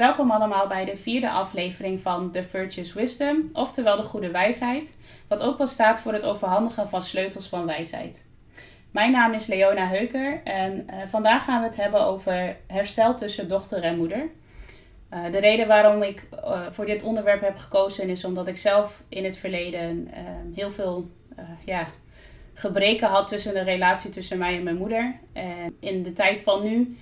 Welkom allemaal bij de vierde aflevering van The Virtuous Wisdom, oftewel de Goede Wijsheid, wat ook wel staat voor het overhandigen van sleutels van wijsheid. Mijn naam is Leona Heuker en uh, vandaag gaan we het hebben over herstel tussen dochter en moeder. Uh, de reden waarom ik uh, voor dit onderwerp heb gekozen is omdat ik zelf in het verleden heel veel ja, gebreken had tussen de relatie tussen mij en mijn moeder. En in de tijd van nu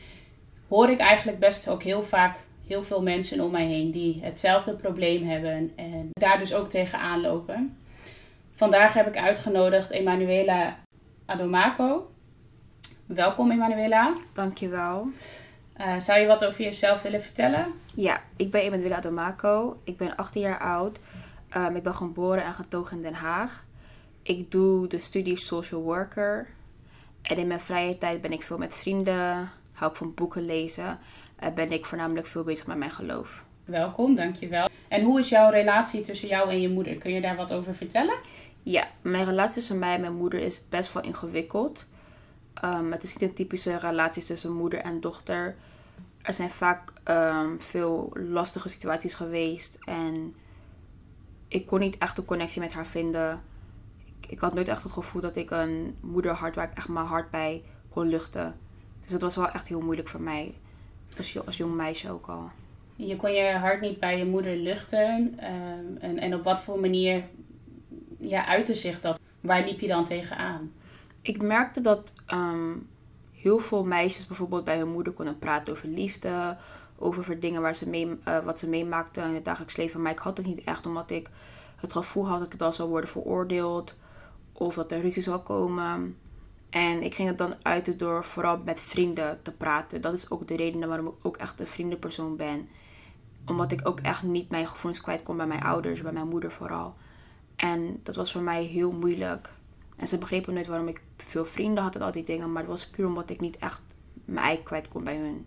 hoor ik eigenlijk best ook heel vaak heel veel mensen om mij heen die hetzelfde probleem hebben en daar dus ook tegenaan lopen. Vandaag heb ik uitgenodigd Emanuela Adomako. Welkom Emanuela. Dankjewel. Uh, zou je wat over jezelf willen vertellen? Ja, ik ben Emanuela Adomako. Ik ben 18 jaar oud. Um, ik ben geboren en getogen in Den Haag. Ik doe de studie social worker. En in mijn vrije tijd ben ik veel met vrienden. Hou ik van boeken lezen. En ben ik voornamelijk veel bezig met mijn geloof. Welkom, dankjewel. En hoe is jouw relatie tussen jou en je moeder? Kun je daar wat over vertellen? Ja, mijn relatie tussen mij en mijn moeder is best wel ingewikkeld. Um, het is niet een typische relatie tussen moeder en dochter. Er zijn vaak um, veel lastige situaties geweest. En ik kon niet echt een connectie met haar vinden. Ik, ik had nooit echt het gevoel dat ik een moeder had waar ik echt mijn hart bij kon luchten. Dus dat was wel echt heel moeilijk voor mij. Als, als jong meisje ook al. Je kon je hart niet bij je moeder luchten. Um, en, en op wat voor manier ja, uitte zich dat? Waar liep je dan tegenaan? Ik merkte dat um, heel veel meisjes bijvoorbeeld bij hun moeder konden praten over liefde, over dingen waar ze mee, uh, wat ze meemaakten in het dagelijks leven. Maar ik had het niet echt, omdat ik het gevoel had dat ik dan zou worden veroordeeld of dat er ruzie zou komen. En ik ging het dan uiten door vooral met vrienden te praten. Dat is ook de reden waarom ik ook echt een vriendenpersoon ben. Omdat ik ook echt niet mijn gevoelens kwijt kon bij mijn ouders, bij mijn moeder vooral. En dat was voor mij heel moeilijk. En ze begrepen nooit waarom ik veel vrienden had en al die dingen. Maar het was puur omdat ik niet echt mijn ei kwijt kon bij hun.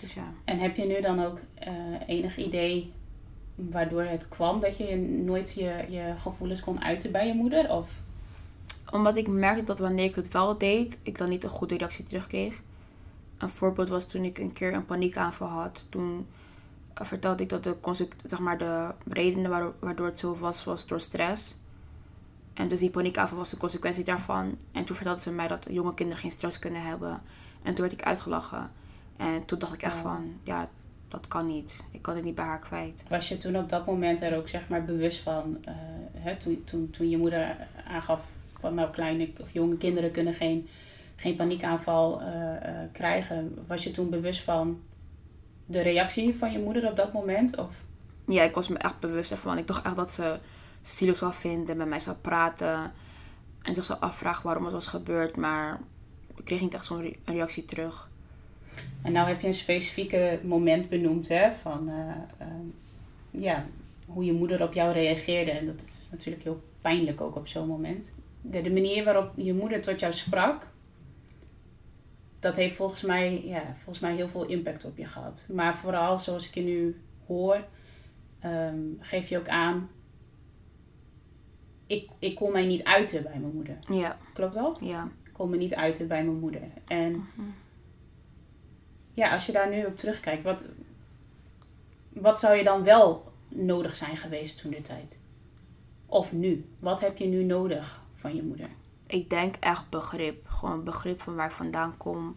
Dus ja. En heb je nu dan ook uh, enig idee waardoor het kwam dat je nooit je, je gevoelens kon uiten bij je moeder? Of? Omdat ik merkte dat wanneer ik het wel deed, ik dan niet een goede reactie terugkreeg. Een voorbeeld was toen ik een keer een paniekaanval had. Toen vertelde ik dat de, zeg maar, de redenen waardoor het zo was, was door stress. En dus die paniekaanval was de consequentie daarvan. En toen vertelde ze mij dat jonge kinderen geen stress kunnen hebben. En toen werd ik uitgelachen. En toen dacht ik echt van, ja, dat kan niet. Ik kan het niet bij haar kwijt. Was je toen op dat moment er ook zeg maar bewust van, uh, hè, toen, toen, toen je moeder aangaf nou kleine of jonge kinderen kunnen geen, geen paniekaanval uh, uh, krijgen. Was je toen bewust van de reactie van je moeder op dat moment? Of? Ja, ik was me echt bewust ervan. Ik dacht echt dat ze zielig zou vinden, met mij zou praten. En zich zou afvragen waarom het was gebeurd. Maar ik kreeg niet echt zo'n reactie terug. En nou heb je een specifieke moment benoemd, hè? Van uh, uh, ja, hoe je moeder op jou reageerde. En dat is natuurlijk heel pijnlijk ook op zo'n moment. De, de manier waarop je moeder tot jou sprak, dat heeft volgens mij, ja, volgens mij heel veel impact op je gehad. Maar vooral zoals ik je nu hoor, um, geef je ook aan. Ik, ik kon mij niet uiten bij mijn moeder. Ja. Klopt dat? Ja. Ik kon me niet uiten bij mijn moeder. En uh mhm. -huh. ja, als je daar nu op terugkijkt, wat, wat zou je dan wel nodig zijn geweest toen de tijd? Of nu? Wat heb je nu nodig van je moeder? ik denk echt begrip. Gewoon begrip van waar ik vandaan kom.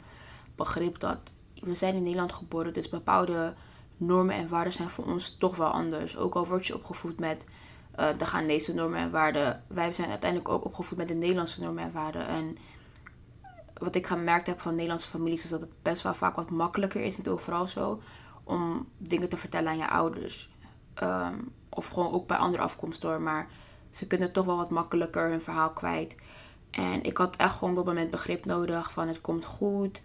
Begrip dat we zijn in Nederland geboren, dus bepaalde normen en waarden zijn voor ons toch wel anders. Ook al word je opgevoed met uh, de Ghanese normen en waarden. Wij zijn uiteindelijk ook opgevoed met de Nederlandse normen en waarden. En wat ik gemerkt heb van Nederlandse families is dat het best wel vaak wat makkelijker is, niet overal zo, om dingen te vertellen aan je ouders. Um, of gewoon ook bij andere afkomst door. Maar ze kunnen toch wel wat makkelijker hun verhaal kwijt. En ik had echt gewoon op dat moment begrip nodig van het komt goed.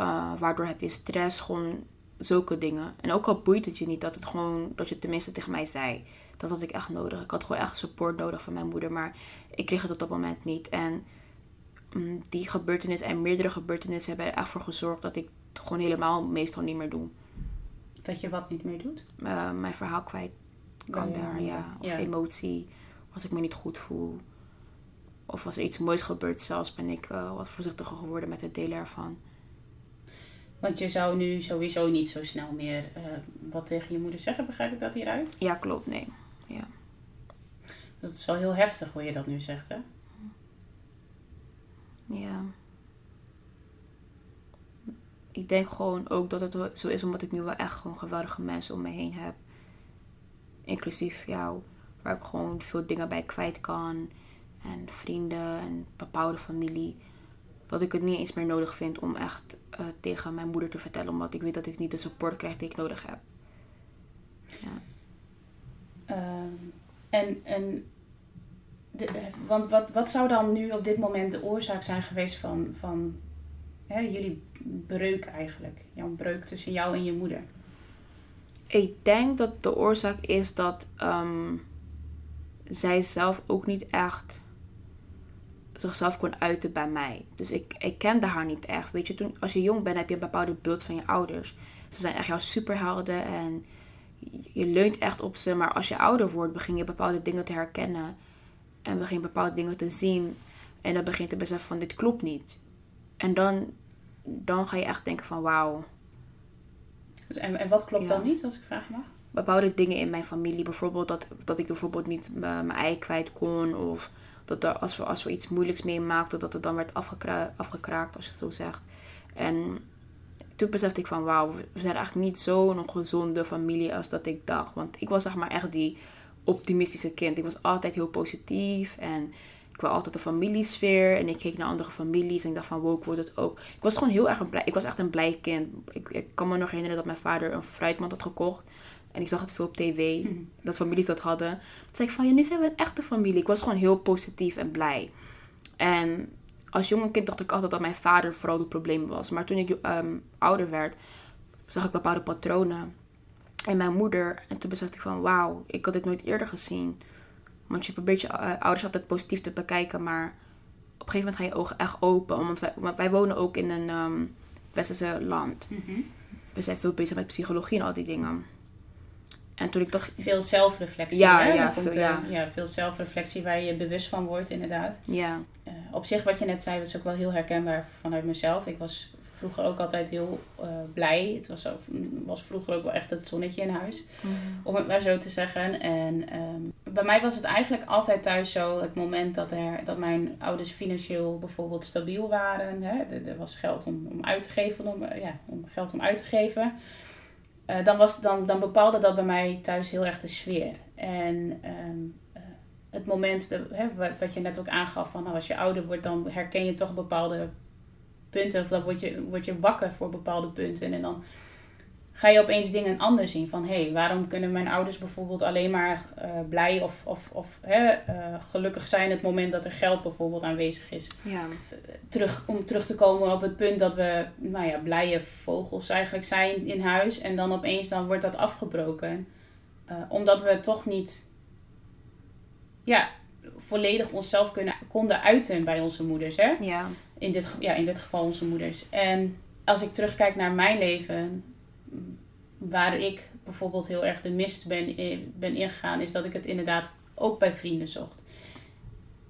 Uh, waardoor heb je stress, gewoon zulke dingen. En ook al boeit het je niet dat het gewoon, dat je het tenminste tegen mij zei. Dat had ik echt nodig. Ik had gewoon echt support nodig van mijn moeder. Maar ik kreeg het op dat moment niet. En um, die gebeurtenis en meerdere gebeurtenissen hebben er echt voor gezorgd dat ik het gewoon helemaal meestal niet meer doe. Dat je wat niet meer doet? Uh, mijn verhaal kwijt kan oh, ja, ja. Of ja. emotie. Als ik me niet goed voel Of als er iets moois gebeurt zelfs, ben ik eh, wat voorzichtiger geworden met het delen ervan. Want je zou nu sowieso niet zo snel meer eh, wat tegen je moeder zeggen, begrijp ik dat hieruit? Ja, klopt, nee. Ja. Dat is wel heel heftig hoe je dat nu zegt, hè? Ja. Ik denk gewoon ook dat het zo is omdat ik nu wel echt gewoon geweldige mensen om me heen heb. Inclusief jou. Waar ik gewoon veel dingen bij kwijt kan. En vrienden en bepaalde familie. Dat ik het niet eens meer nodig vind om echt eh, tegen mijn moeder te vertellen. Omdat ik weet dat ik niet de support krijg die ik nodig heb. Ja. Ehm, en en de, eh, want wat, wat zou dan nu op dit moment de oorzaak zijn geweest van, van hè, jullie breuk eigenlijk? Jouw breuk tussen jou en je moeder? Ik denk dat de oorzaak is dat ehm, zij zelf ook niet echt zichzelf kon uiten bij mij. Dus ik, ik kende haar niet echt. Weet je, toen, als je jong bent heb je een bepaalde beeld van je ouders. Ze zijn echt jouw superhelden en je leunt echt op ze. Maar als je ouder wordt, begin je bepaalde dingen te herkennen. En begin je bepaalde dingen te zien. En dan begint te beseffen van dit klopt niet. En dan, dan ga je echt denken van wauw. Dus en, en wat klopt Ja. dan niet, als ik vragen mag? Bepaalde dingen in mijn familie. Bijvoorbeeld dat, dat ik bijvoorbeeld niet mijn ei kwijt kon. Of dat er, als, we, als we iets moeilijks meemaakten, dat het dan werd afgekra afgekraakt, als je het zo zegt. En toen besefte ik van wauw, we zijn eigenlijk niet zo'n gezonde familie als dat ik dacht. Want ik was zeg maar echt die optimistische kind. Ik was altijd heel positief en ik wil altijd een familiesfeer. En ik keek naar andere families en ik dacht van wow, ik het ook. Ik was gewoon heel erg een blij, ik was echt een blij kind. Ik, ik kan me nog herinneren dat mijn vader een fruitmand had gekocht. En ik zag het veel op tv, dat families dat hadden. Toen zei ik van, ja, nu zijn we een echte familie. Ik was gewoon heel positief en blij. En als jonge kind dacht ik altijd dat mijn vader vooral het probleem was. Maar toen ik ehm, ouder werd, zag ik bepaalde patronen. En mijn moeder. En toen besefte ik van, wauw, ik had dit nooit eerder gezien. Want je probeert je eh, ouders altijd positief te bekijken. Maar op een gegeven moment gaan je ogen echt open. Want wij, want wij wonen ook in een ehm westerse land. We zijn veel bezig met psychologie en al die dingen. En toen ik dacht, Veel zelfreflectie. Ja, hè? ja, komt, veel, ja. ja, veel zelfreflectie waar je bewust van wordt, inderdaad. ja, Eh, op zich, wat je net zei, was ook wel heel herkenbaar vanuit mezelf. Ik was vroeger ook altijd heel eh, blij. Het was, ook, was vroeger ook wel echt het zonnetje in huis, om het maar zo te zeggen. En ehm, bij mij was het eigenlijk altijd thuis zo, het moment dat, er, dat mijn ouders financieel bijvoorbeeld stabiel waren. Hè, er, er was geld om, om uit te geven, om, ja, om geld om uit te geven. Eh, dan, was, dan, dan bepaalde dat bij mij thuis heel erg de sfeer. En ehm, eh, het moment, de, hè, wat, wat je net ook aangaf, van nou, als je ouder wordt, dan herken je toch bepaalde punten. Of dan word je, word je wakker voor bepaalde punten. En dan ga je opeens dingen anders zien. Van hé, hey, waarom kunnen mijn ouders bijvoorbeeld alleen maar eh, blij of, of, of hè, eh, gelukkig zijn het moment dat er geld bijvoorbeeld aanwezig is ja, terug, om terug te komen op het punt dat we nou ja, blije vogels eigenlijk zijn in huis. En dan opeens dan wordt dat afgebroken. Eh, omdat we toch niet ja, volledig onszelf kunnen, konden uiten bij onze moeders. Hè? ja, In, dit, ja, in dit geval onze moeders. En als ik terugkijk naar mijn leven, waar ik bijvoorbeeld heel erg de mist ben, ben ingegaan, is dat ik het inderdaad ook bij vrienden zocht.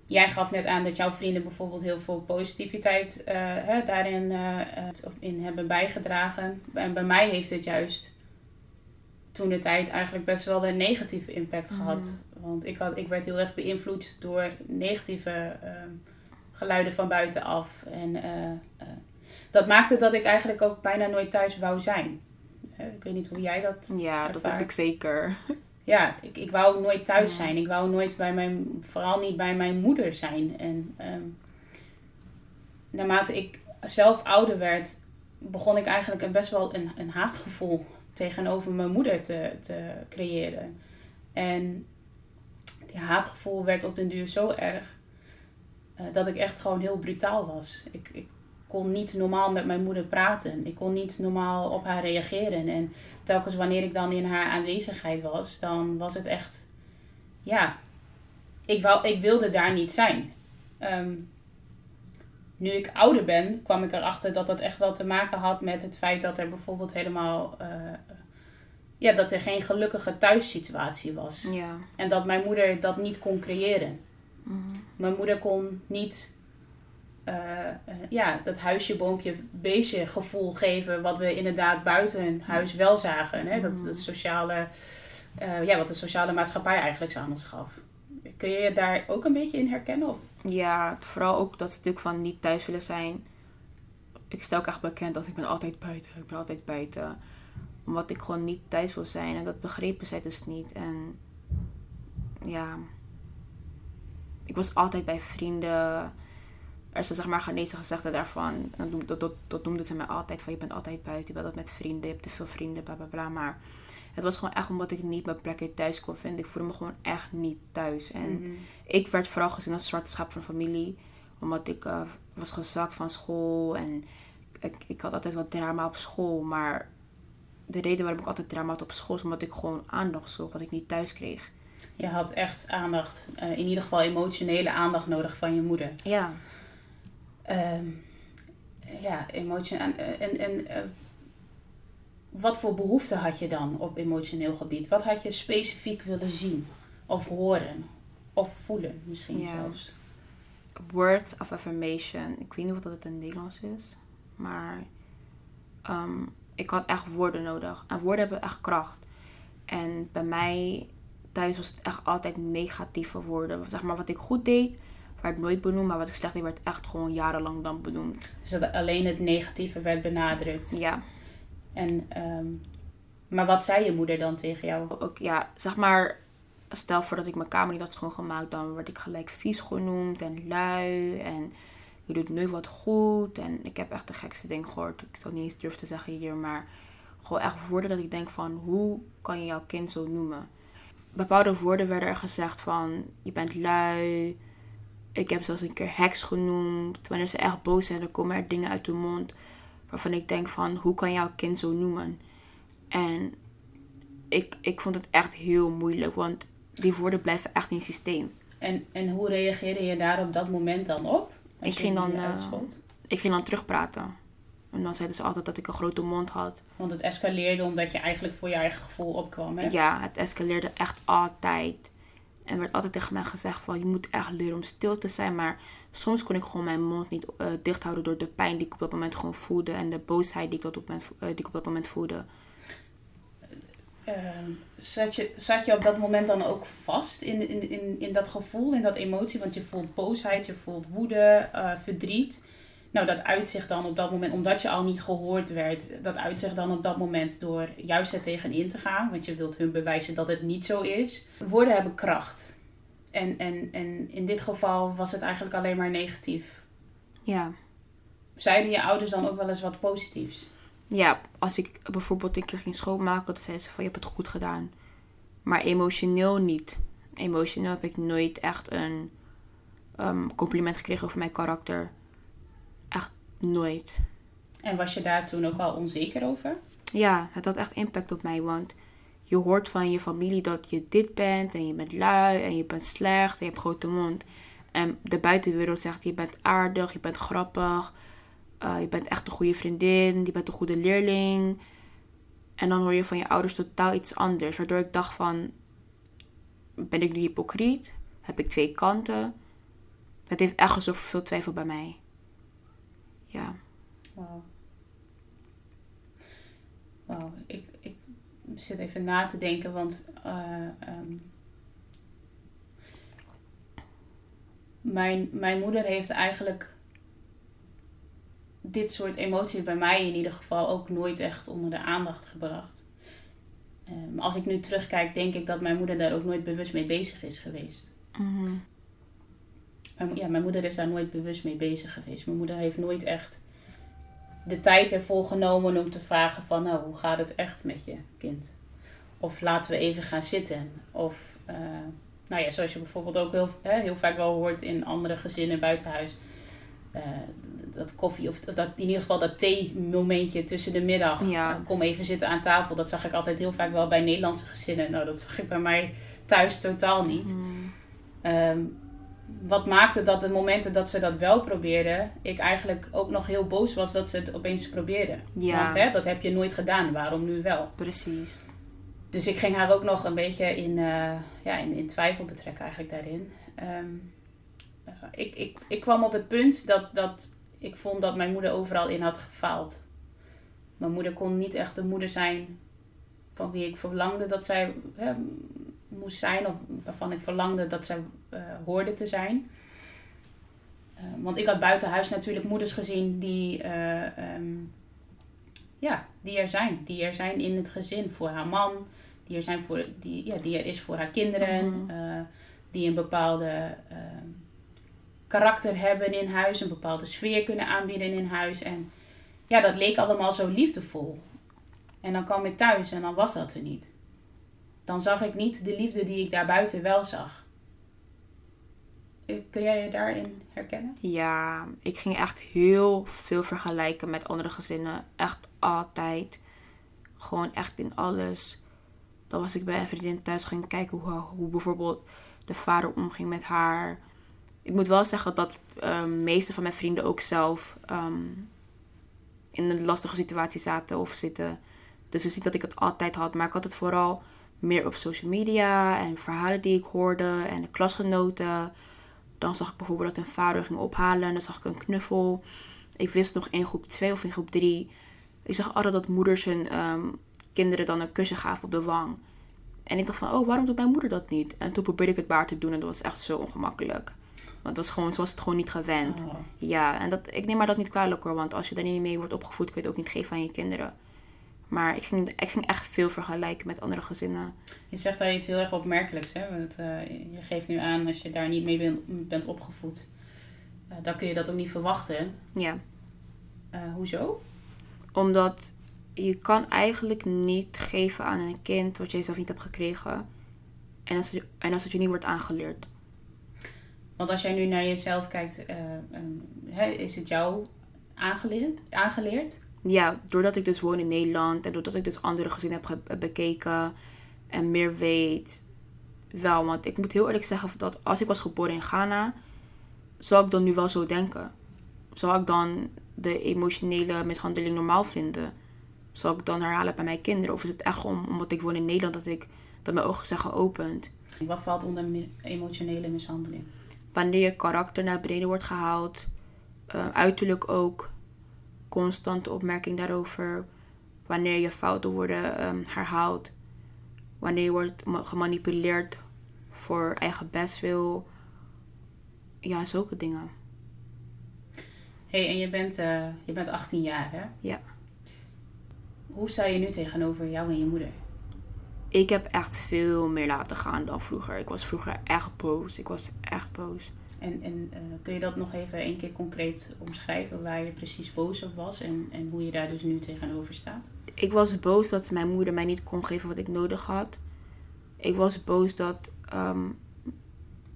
Jij gaf net aan dat jouw vrienden bijvoorbeeld heel veel positiviteit eh, hè, daarin eh, in hebben bijgedragen. En bij mij heeft het juist toen de tijd eigenlijk best wel een negatieve impact gehad. Want ik, had, ik werd heel erg beïnvloed door negatieve ehm, geluiden van buitenaf. En eh, dat maakte dat ik eigenlijk ook bijna nooit thuis wou zijn. Ik weet niet hoe jij dat ja, dat heb ik zeker. ja, ik, ik wou nooit thuis zijn. Ik wou nooit bij mijn, vooral niet bij mijn moeder zijn. En ehm, naarmate ik zelf ouder werd, begon ik eigenlijk een best wel een, een haatgevoel tegenover mijn moeder te, te creëren. En die haatgevoel werd op den duur zo erg eh, dat ik echt gewoon heel brutaal was. Ik, ik kon niet normaal met mijn moeder praten. Ik kon niet normaal op haar reageren. En telkens wanneer ik dan in haar aanwezigheid was, dan was het echt, ja, ik, wou, ik wilde daar niet zijn. Ehm, nu ik ouder ben, kwam ik erachter dat dat echt wel te maken had met het feit dat er bijvoorbeeld helemaal, eh, ja, dat er geen gelukkige thuissituatie was. Ja, En dat mijn moeder dat niet kon creëren. Mijn moeder kon niet eh, eh, ja, dat huisje, boompje, beestje gevoel geven. Wat we inderdaad buiten huis wel zagen. Hè? Dat, dat sociale, eh, ja, wat de sociale maatschappij eigenlijk aan ons gaf. Kun je je daar ook een beetje in herkennen? Of? Ja, vooral ook dat stuk van niet thuis willen zijn. Ik stel ook echt bekend dat ik ben altijd buiten. Ik ben altijd buiten. Omdat ik gewoon niet thuis wil zijn. En dat begrepen zij dus niet. En ja, ik was altijd bij vrienden. Er een zeg maar Ghanese gezegde daarvan. En dat, dat, dat noemden ze mij altijd van je bent altijd buiten. Je bent altijd met vrienden. Je hebt te veel vrienden, bla bla bla. Maar het was gewoon echt omdat ik niet mijn plekje thuis kon vinden. Ik voelde me gewoon echt niet thuis. En Mhm. ik werd vooral gezien als zwarte schap van familie. Omdat ik eh, was gezakt van school. En ik, ik had altijd wat drama op school. Maar de reden waarom ik altijd drama had op school... is omdat ik gewoon aandacht zocht. Wat ik niet thuis kreeg. Je had echt aandacht, eh, in ieder geval emotionele aandacht nodig van je moeder. Ja. Ehm, ja, emotie. En, en, en eh, wat voor behoeften had je dan op emotioneel gebied? Wat had je specifiek willen zien? Of horen? Of voelen misschien Ja. zelfs? Words of affirmation. Ik weet niet wat dat in het Nederlands is. Maar ehm, ik had echt woorden nodig. En woorden hebben echt kracht. En bij mij thuis was het echt altijd negatieve woorden. Zeg maar wat ik goed deed, werd nooit benoemd. Maar wat ik slecht deed, werd echt gewoon jarenlang dan benoemd. Dus dat alleen het negatieve werd benadrukt. Ja. En, ehm, maar wat zei je moeder dan tegen jou? Ook, ja, zeg maar, stel voor dat ik mijn kamer niet had schoongemaakt, dan werd ik gelijk vies genoemd en lui. En je doet nu wat goed. En ik heb echt de gekste ding gehoord. Ik zal niet eens durven te zeggen hier, maar gewoon echt woorden dat ik denk van, hoe kan je jouw kind zo noemen? Bepaalde woorden werden er gezegd van, je bent lui. Ik heb zelfs een keer heks genoemd. Wanneer ze echt boos zijn, dan komen er dingen uit de mond waarvan ik denk van, hoe kan jouw kind zo noemen? En ik, ik vond het echt heel moeilijk, want die woorden blijven echt in het systeem. En, en hoe reageerde je daar op dat moment dan op? Ik ging dan, eh? Ik ging dan terugpraten. En dan zeiden ze altijd dat ik een grote mond had. Want het escaleerde omdat je eigenlijk voor je eigen gevoel opkwam. Hè? Ja, het escaleerde echt altijd. En er werd altijd tegen mij gezegd van, je moet echt leren om stil te zijn. Maar soms kon ik gewoon mijn mond niet eh, dicht houden door de pijn die ik op dat moment gewoon voelde. En de boosheid die ik, dat op, eh, die ik op dat moment voelde. Ehm, zat, je, zat je op dat moment dan ook vast in, in, in, in dat gevoel, in dat emotie? Want je voelt boosheid, je voelt woede, eh, verdriet. Nou, dat uitzicht dan op dat moment, omdat je al niet gehoord werd, dat uitzicht dan op dat moment door juist er tegenin te gaan. Want je wilt hun bewijzen dat het niet zo is. Woorden hebben kracht. En, en, en in dit geval was het eigenlijk alleen maar negatief. Ja. Zeiden je ouders dan ook wel eens wat positiefs? Ja, als ik bijvoorbeeld een keer ging schoonmaken, dan zeiden ze van, je hebt het goed gedaan. Maar emotioneel niet. Emotioneel heb ik nooit echt een ehm, compliment gekregen over mijn karakter. Nooit. En was je daar toen ook al onzeker over? Ja, het had echt impact op mij, want je hoort van je familie dat je dit bent en je bent lui en je bent slecht en je hebt grote mond. En de buitenwereld zegt je bent aardig, je bent grappig, eh, je bent echt een goede vriendin, je bent een goede leerling. En dan hoor je van je ouders totaal iets anders, waardoor ik dacht van, ben ik nu hypocriet? Heb ik twee kanten? Het heeft echt gezorgd voor veel twijfel bij mij. Ja. Wauw. Wauw, ik, ik zit even na te denken, want eh, ehm, mijn, mijn moeder heeft eigenlijk dit soort emoties bij mij in ieder geval ook nooit echt onder de aandacht gebracht. Ehm, als ik nu terugkijk, denk ik dat mijn moeder daar ook nooit bewust mee bezig is geweest. Mhm. Mijn, ja, mijn moeder is daar nooit bewust mee bezig geweest. Mijn moeder heeft nooit echt de tijd ervoor genomen om te vragen van... nou, hoe gaat het echt met je kind? Of laten we even gaan zitten. Of, eh, nou ja, zoals je bijvoorbeeld ook heel, hè, heel vaak wel hoort in andere gezinnen buiten huis... eh, dat koffie, of dat, in ieder geval dat thee-momentje tussen de middag. Ja. Eh, kom even zitten aan tafel. Dat zag ik altijd heel vaak wel bij Nederlandse gezinnen. Nou, dat zag ik bij mij thuis totaal niet. Mhm. Ehm, wat maakte dat de momenten dat ze dat wel probeerden, ik eigenlijk ook nog heel boos was dat ze het opeens probeerden. Ja. Want hè, dat heb je nooit gedaan, waarom nu wel? Precies. Dus ik ging haar ook nog een beetje in, eh, ja, in, in twijfel betrekken eigenlijk daarin. Ehm, eh, ik, ik, ik kwam op het punt dat, dat ik vond dat mijn moeder overal in had gefaald. Mijn moeder kon niet echt de moeder zijn van wie ik verlangde dat zij hè, moest zijn, of waarvan ik verlangde dat zij eh, hoorde te zijn. Eh, want ik had buiten huis natuurlijk moeders gezien die, eh, ehm, ja, die er zijn. Die er zijn in het gezin voor haar man, die er, zijn voor, die, ja, die er is voor haar kinderen, Mhm. die een bepaalde ehm, karakter hebben in huis, een bepaalde sfeer kunnen aanbieden in huis. En ja, dat leek allemaal zo liefdevol. En dan kwam ik thuis en dan was dat er niet. Dan zag ik niet de liefde die ik daarbuiten wel zag. Kun jij je daarin herkennen? Ja, ik ging echt heel veel vergelijken met andere gezinnen. Echt altijd. Gewoon echt in alles. Dan was ik bij een vriendin thuis ging kijken hoe, hoe bijvoorbeeld de vader omging met haar. Ik moet wel zeggen dat de meeste van mijn vrienden ook zelf ehm, in een lastige situatie zaten of zitten. Dus is niet dat ik het altijd had, maar ik had het vooral meer op social media en verhalen die ik hoorde en de klasgenoten. Dan zag ik bijvoorbeeld dat een vader ging ophalen en dan zag ik een knuffel. Ik wist nog in groep 2 of in groep 3. Ik zag altijd dat moeders hun ehm, kinderen dan een kusje gaven op de wang. En ik dacht van, oh, waarom doet mijn moeder dat niet? En toen probeerde ik het baar te doen en dat was echt zo ongemakkelijk. Want het was gewoon, ze was het gewoon niet gewend. Oh. Ja, en dat, ik neem maar dat niet kwalijk hoor, want als je daar niet mee wordt opgevoed, kun je het ook niet geven aan je kinderen. Maar ik ging, ik ging echt veel vergelijken met andere gezinnen. Je zegt daar iets heel erg opmerkelijks. Hè? Want, eh, je geeft nu aan als je daar niet mee bent, bent opgevoed. eh, dan kun je dat ook niet verwachten. Ja, Eh, hoezo? omdat je kan eigenlijk niet geven aan een kind wat je zelf niet hebt gekregen. En als, het- en als het je niet wordt aangeleerd. Want als jij nu naar jezelf kijkt, is het jou aangeleerd? aangeleerd? Ja, doordat ik dus woon in Nederland en doordat ik dus andere gezinnen heb bekeken en meer weet, wel. Want ik moet heel eerlijk zeggen dat als ik was geboren in Ghana, zou ik dan nu wel zo denken. Zou ik dan de emotionele mishandeling normaal vinden? Zou ik dan herhalen bij mijn kinderen? Of is het echt gewoon omdat ik woon in Nederland dat, ik, dat mijn ogen zijn geopend? Wat valt onder emotionele mishandeling? wanneer je karakter naar beneden wordt gehaald, eh, uiterlijk ook, constante opmerking daarover, wanneer je fouten worden ehm, herhaald, wanneer je wordt ma- gemanipuleerd voor eigen bestwil, ja, zulke dingen. hey, en je bent, eh, je bent 18 jaar, hè? Ja. Hoe sta je nu tegenover jou en je moeder? Ik heb echt veel meer laten gaan dan vroeger. Ik was vroeger echt boos. Ik was echt boos. En, en eh, kun je dat nog even één keer concreet omschrijven, waar je precies boos op was en, en hoe je daar dus nu tegenover staat? Ik was boos dat mijn moeder mij niet kon geven wat ik nodig had. Ik was boos dat ehm,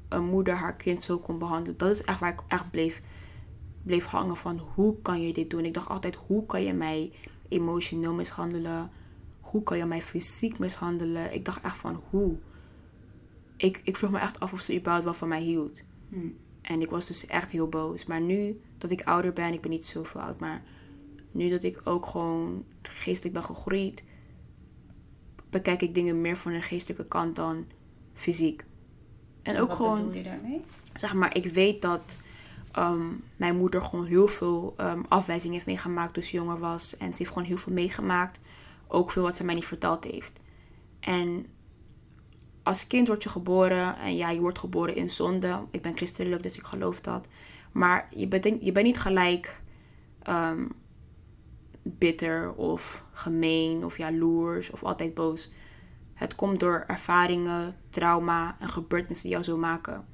een moeder haar kind zo kon behandelen. Dat is echt waar ik echt bleef, bleef hangen van hoe kan je dit doen? Ik dacht altijd hoe kan je mij emotioneel mishandelen? Hoe kan je mij fysiek mishandelen? Ik dacht echt van hoe? Ik, ik vroeg me echt af of ze überhaupt wel van mij hield. Hm. En ik was dus echt heel boos. Maar nu dat ik ouder ben, ik ben niet zoveel oud, maar nu dat ik ook gewoon geestelijk ben gegroeid, bekijk ik dingen meer van een geestelijke kant dan fysiek. En ook wat gewoon, bedoel je daarmee? zeg maar, ik weet dat ehm, mijn moeder gewoon heel veel ehm, afwijzing heeft meegemaakt toen ze jonger was. En ze heeft gewoon heel veel meegemaakt. Ook veel wat ze mij niet verteld heeft. En als kind word je geboren en ja, je wordt geboren in zonde. Ik ben christelijk, dus ik geloof dat. Maar je bent, je bent niet gelijk ehm, bitter of gemeen of jaloers of altijd boos. Het komt door ervaringen, trauma en gebeurtenissen die jou zo maken.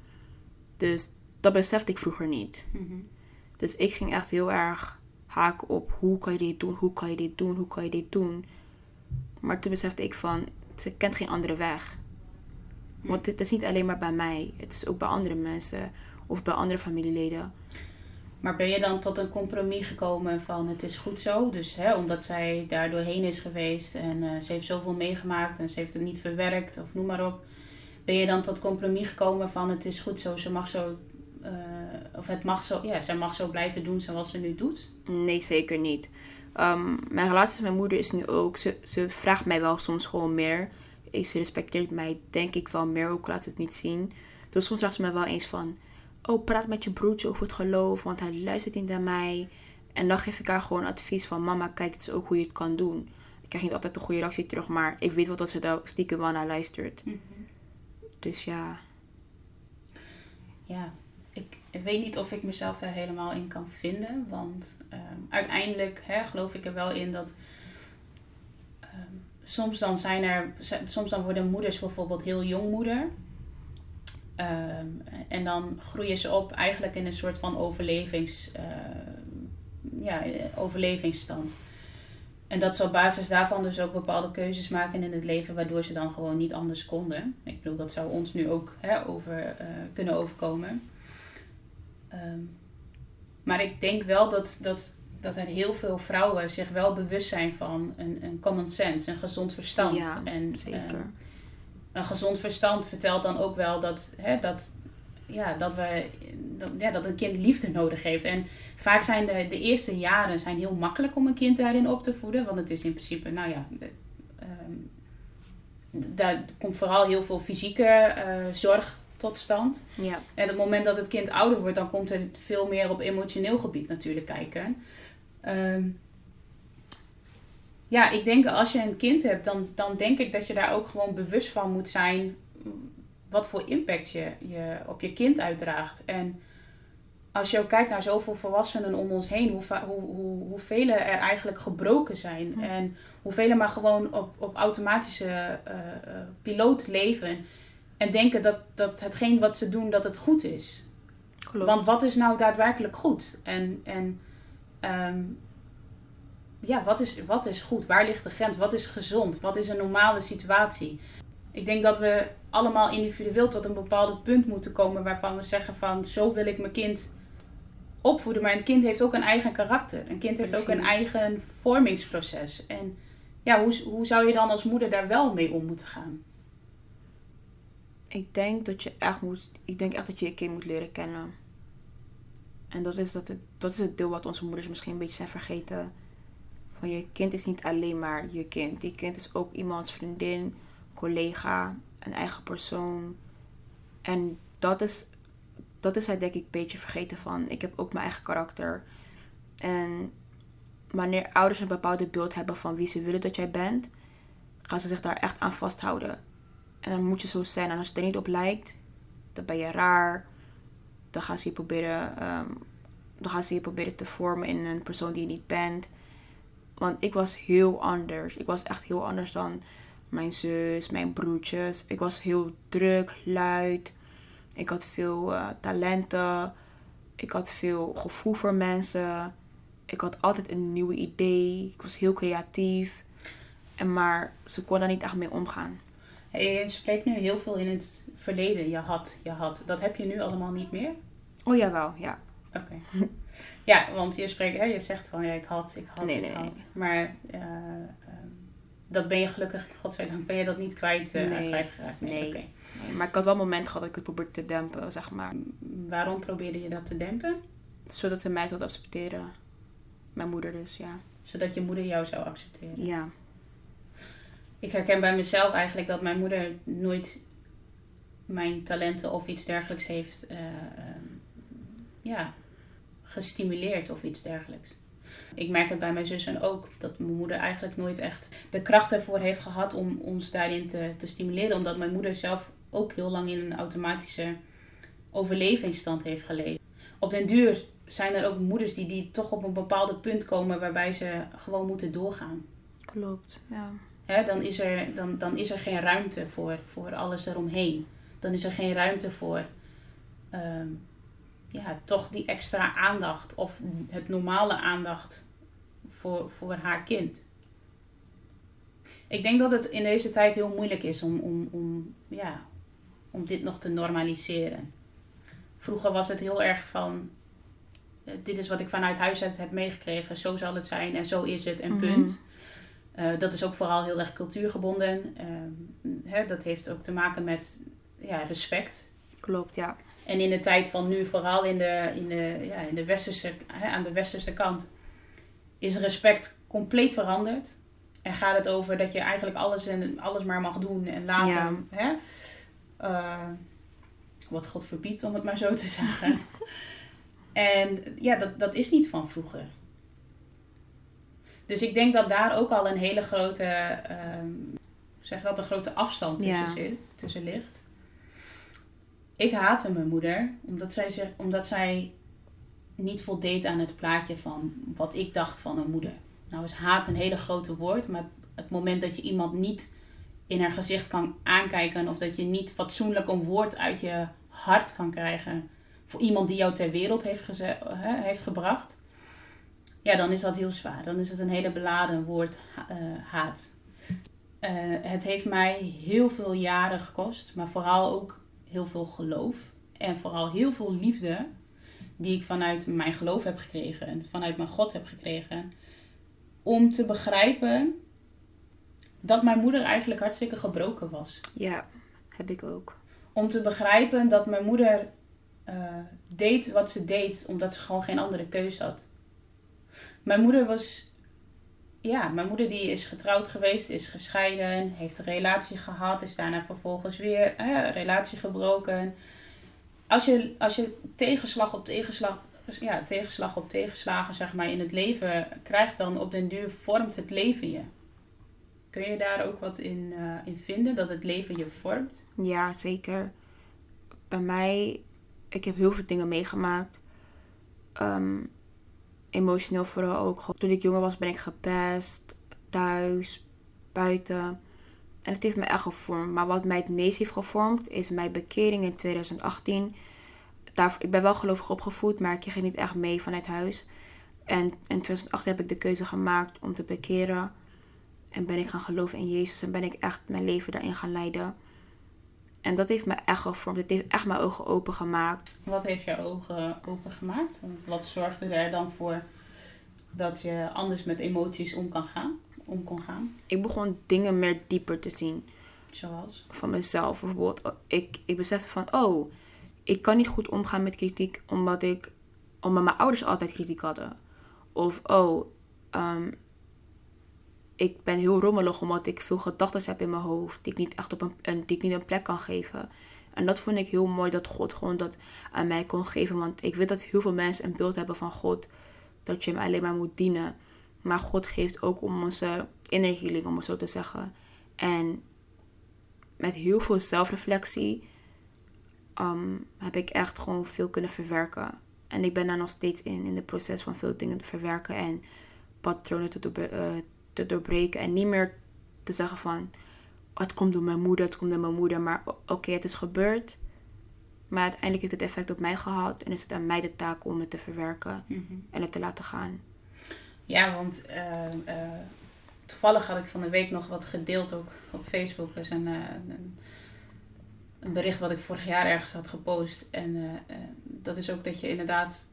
Dus dat besefte ik vroeger niet. Mhm. Dus ik ging echt heel erg haken op hoe kan je dit doen, hoe kan je dit doen, hoe kan je dit doen. Maar toen besefte ik van, ze kent geen andere weg. Want het is niet alleen maar bij mij, het is ook bij andere mensen of bij andere familieleden. Maar ben je dan tot een compromis gekomen van het is goed zo? Dus hè, omdat zij daar doorheen is geweest en eh, ze heeft zoveel meegemaakt en ze heeft het niet verwerkt of noem maar op. Ben je dan tot compromis gekomen van het is goed zo, ze mag zo, eh, of het mag zo, ja, zij mag zo blijven doen zoals ze nu doet? Nee, zeker niet. Ehm, mijn relatie met mijn moeder is nu ook, ze, ze vraagt mij wel soms gewoon meer. Ik, ze respecteert mij denk ik wel meer, ook laat het niet zien. Dus soms vraagt ze mij wel eens van, oh, praat met je broertje over het geloof, want hij luistert niet naar mij. En dan geef ik haar gewoon advies van, mama, kijk, dit is ook hoe je het kan doen. Ik krijg niet altijd een goede reactie terug, maar ik weet wel dat ze daar stiekem wel naar luistert. Dus ja, Ja, ik weet niet of ik mezelf daar helemaal in kan vinden. Want ehm, uiteindelijk hè, geloof ik er wel in dat. ehm, soms dan zijn er. Soms dan worden moeders bijvoorbeeld heel jong moeder. Ehm, en dan groeien ze op eigenlijk in een soort van overlevings, eh, ja, overlevingsstand. En dat ze op basis daarvan dus ook bepaalde keuzes maken in het leven, waardoor ze dan gewoon niet anders konden. Ik bedoel, dat zou ons nu ook hè, over, eh, kunnen overkomen. Ehm, maar ik denk wel dat, dat, dat er heel veel vrouwen zich wel bewust zijn van een, een common sense, een gezond verstand. ja en, zeker. ehm, een gezond verstand vertelt dan ook wel dat, hè, dat, ja, dat, we, dat, ja, dat een kind liefde nodig heeft. En vaak zijn de, de eerste jaren zijn heel makkelijk om een kind daarin op te voeden. Want het is in principe, nou ja, de, ehm, daar komt vooral heel veel fysieke eh, zorg tot stand. ja, En op het moment dat het kind ouder wordt, dan komt er veel meer op emotioneel gebied natuurlijk kijken. Ehm, ja, ik denk als je een kind hebt, dan, dan denk ik dat je daar ook gewoon bewust van moet zijn wat voor impact je, je op je kind uitdraagt. En als je ook kijkt naar zoveel volwassenen om ons heen, hoe, hoe, hoe, hoeveel er eigenlijk gebroken zijn. Hm. En hoeveel maar gewoon op, op automatische eh, eh, piloot leven. En denken dat, dat hetgeen wat ze doen, dat het goed is. klopt. Want wat is nou daadwerkelijk goed? En, en ehm, ja, wat is, wat is goed? Waar ligt de grens? Wat is gezond? Wat is een normale situatie? Ik denk dat we allemaal individueel tot een bepaald punt moeten komen waarvan we zeggen van zo wil ik mijn kind opvoeden. Maar een kind heeft ook een eigen karakter. Een kind heeft ook een eigen vormingsproces. En ja, hoe, hoe zou je dan als moeder daar wel mee om moeten gaan? Ik denk dat je echt moet. Ik denk echt dat je je kind moet leren kennen. En dat is, dat het, dat is het deel wat onze moeders misschien een beetje zijn vergeten. Van je kind is niet alleen maar je kind. Je kind is ook iemands vriendin, collega, een eigen persoon. En dat is, dat is hij denk ik een beetje vergeten van. Ik heb ook mijn eigen karakter. En wanneer ouders een bepaald beeld hebben van wie ze willen dat jij bent, gaan ze zich daar echt aan vasthouden. En dan moet je zo zijn. En als het er niet op lijkt, dan ben je raar. Dan gaan ze je proberen, ehm, dan gaan ze je proberen te vormen in een persoon die je niet bent. Want ik was heel anders. Ik was echt heel anders dan mijn zus, mijn broertjes. Ik was heel druk, luid. Ik had veel eh, talenten. Ik had veel gevoel voor mensen. Ik had altijd een nieuw idee. Ik was heel creatief. En maar ze kon daar niet echt mee omgaan. Je spreekt nu heel veel in het verleden. Je had, je had. Dat heb je nu allemaal niet meer? Oh jawel, ja. Oké. ja, want je spreekt, hè, je zegt van ja, ik had, ik had, Nee, ik nee, had. nee. Maar eh, ehm, dat ben je gelukkig, godzijdank, ben je dat niet kwijt, eh Nee. kwijtgeraakt. Nee. Nee, maar ik had wel een moment gehad dat ik het probeerde te dempen, zeg maar. Waarom probeerde je dat te dempen? Zodat ze mij zou accepteren. Mijn moeder dus, ja. Zodat je moeder jou zou accepteren. Ja. Ik herken bij mezelf eigenlijk dat mijn moeder nooit mijn talenten of iets dergelijks heeft eh, ehm, ja, gestimuleerd of iets dergelijks. Ik merk het bij mijn zussen ook, dat mijn moeder eigenlijk nooit echt de kracht ervoor heeft gehad om ons daarin te, te stimuleren. Omdat mijn moeder zelf ook heel lang in een automatische overlevingsstand heeft geleefd. Op den duur zijn er ook moeders die, die toch op een bepaald punt komen waarbij ze gewoon moeten doorgaan. Klopt, ja. Hè, dan, is er, dan, dan is er geen ruimte voor, voor alles eromheen. Dan is er geen ruimte voor ehm, ja, toch die extra aandacht of het normale aandacht voor, voor haar kind. Ik denk dat het in deze tijd heel moeilijk is om, om, om, ja, om dit nog te normaliseren. Vroeger was het heel erg van, eh, dit is wat ik vanuit huis uit heb meegekregen, zo zal het zijn en zo is het en Mhm. punt. Eh, dat is ook vooral heel erg cultuurgebonden. Ehm, hè, dat heeft ook te maken met ja, respect. Klopt, ja. En in de tijd van nu, vooral in de, in de, ja, in de westerse, hè, aan de westerse kant, is respect compleet veranderd. En gaat het over dat je eigenlijk alles, en, alles maar mag doen en laten. Ja. Hè? Eh, wat God verbiedt, om het maar zo te zeggen. en ja, dat, dat is niet van vroeger. Dus ik denk dat daar ook al een hele grote, ehm, zeg dat, een grote afstand tussen, Ja. zit, tussen ligt. Ik haatte mijn moeder, omdat zij, zich, omdat zij niet voldeed aan het plaatje van wat ik dacht van een moeder. Nou is haat een hele grote woord, maar het moment dat je iemand niet in haar gezicht kan aankijken of dat je niet fatsoenlijk een woord uit je hart kan krijgen voor iemand die jou ter wereld heeft, heeft gebracht, ja, dan is dat heel zwaar. Dan is het een hele beladen woord eh, haat. Eh, het heeft mij heel veel jaren gekost, maar vooral ook heel veel geloof en vooral heel veel liefde die ik vanuit mijn geloof heb gekregen en vanuit mijn God heb gekregen, om te begrijpen dat mijn moeder eigenlijk hartstikke gebroken was. Ja, heb ik ook. Om te begrijpen dat mijn moeder eh, deed wat ze deed omdat ze gewoon geen andere keuze had. Mijn moeder was. Ja, mijn moeder die is getrouwd geweest, is gescheiden, heeft een relatie gehad, is daarna vervolgens weer een relatie gebroken. Als je, als je tegenslag op tegenslag, ja, tegenslag op tegenslagen zeg maar, in het leven krijgt, dan op den duur vormt het leven je. Kun je daar ook wat in, eh, in vinden, dat het leven je vormt? Ja, zeker. Bij mij, ik heb heel veel dingen meegemaakt. Ehm, emotioneel vooral ook. Toen ik jonger was ben ik gepest. Thuis, buiten. En het heeft me echt gevormd. Maar wat mij het meest heeft gevormd is mijn bekering in 2018. Daar, ik ben wel gelovig opgevoed, maar ik kreeg niet echt mee vanuit huis. En in 2018 heb ik de keuze gemaakt om te bekeren. En ben ik gaan geloven in Jezus. En ben ik echt mijn leven daarin gaan leiden. En dat heeft me echt gevormd. Het heeft echt mijn ogen open gemaakt. Wat heeft je ogen opengemaakt? Want wat zorgde er dan voor dat je anders met emoties om, kan gaan, om kon gaan? Ik begon dingen meer dieper te zien. Zoals? Van mezelf bijvoorbeeld. Ik, ik besefte van, oh, ik kan niet goed omgaan met kritiek. Omdat ik, omdat mijn ouders altijd kritiek hadden. Of, oh, ehm, ik ben heel rommelig omdat ik veel gedachten heb in mijn hoofd. Die ik niet echt op een, die ik niet een plek kan geven. En dat vond ik heel mooi dat God gewoon dat aan mij kon geven. Want ik weet dat heel veel mensen een beeld hebben van God. Dat je hem alleen maar moet dienen. Maar God geeft ook om onze inner healing, om het zo te zeggen. En met heel veel zelfreflectie ehm, heb ik echt gewoon veel kunnen verwerken. En ik ben daar nog steeds in, in het proces van veel dingen te verwerken en patronen te, doorbre- eh, te doorbreken. En niet meer te zeggen van, "Oh, het komt door mijn moeder, het komt door mijn moeder. Maar oké, het is gebeurd. Maar uiteindelijk heeft het effect op mij gehad. En is het aan mij de taak om het te verwerken en het te laten gaan. Ja, want eh, eh, toevallig had ik van de week nog wat gedeeld ook op Facebook. Is een, eh, een, een bericht wat ik vorig jaar ergens had gepost. En dat is ook dat je inderdaad